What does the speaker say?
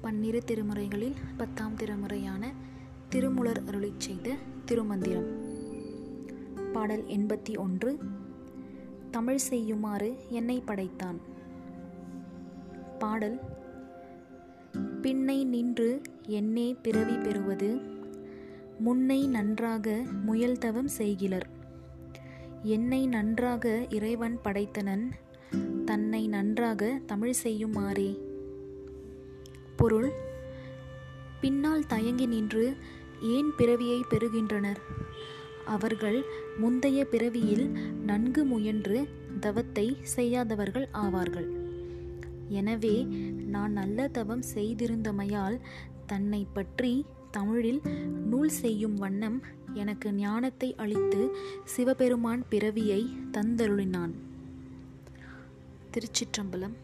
பன்னிரு திருமுறைகளில் பத்தாம் திருமுறையான திருமுலர் அருளி செய்த திருமந்திரம். பாடல் எண்பத்தி ஒன்று. தமிழ் செய்யுமாறு என்னை படைத்தான். பாடல் பின்னை நின்று என்னே பிறவி பெறுவது முன்னை நன்றாக முயல்தவம் செய்கிலர். என்னை நன்றாக இறைவன் படைத்தனன் தன்னை நன்றாக தமிழ் செய்யுமாறே. பொருள்? பின்னால் தயங்கி நின்று ஏன் பிறவியை பெறுகின்றனர்? அவர்கள் முந்தைய பிறவியில் நன்கு முயன்று தவத்தை செய்யாதவர்கள் ஆவார்கள். எனவே நான் நல்ல தவம் செய்திருந்தமையால் தன்னை பற்றி தமிழில் நூல் செய்யும் வண்ணம் எனக்கு ஞானத்தை அளித்து சிவபெருமான் பிறவியை தந்தருளினான். திருச்சிற்றம்பலம்.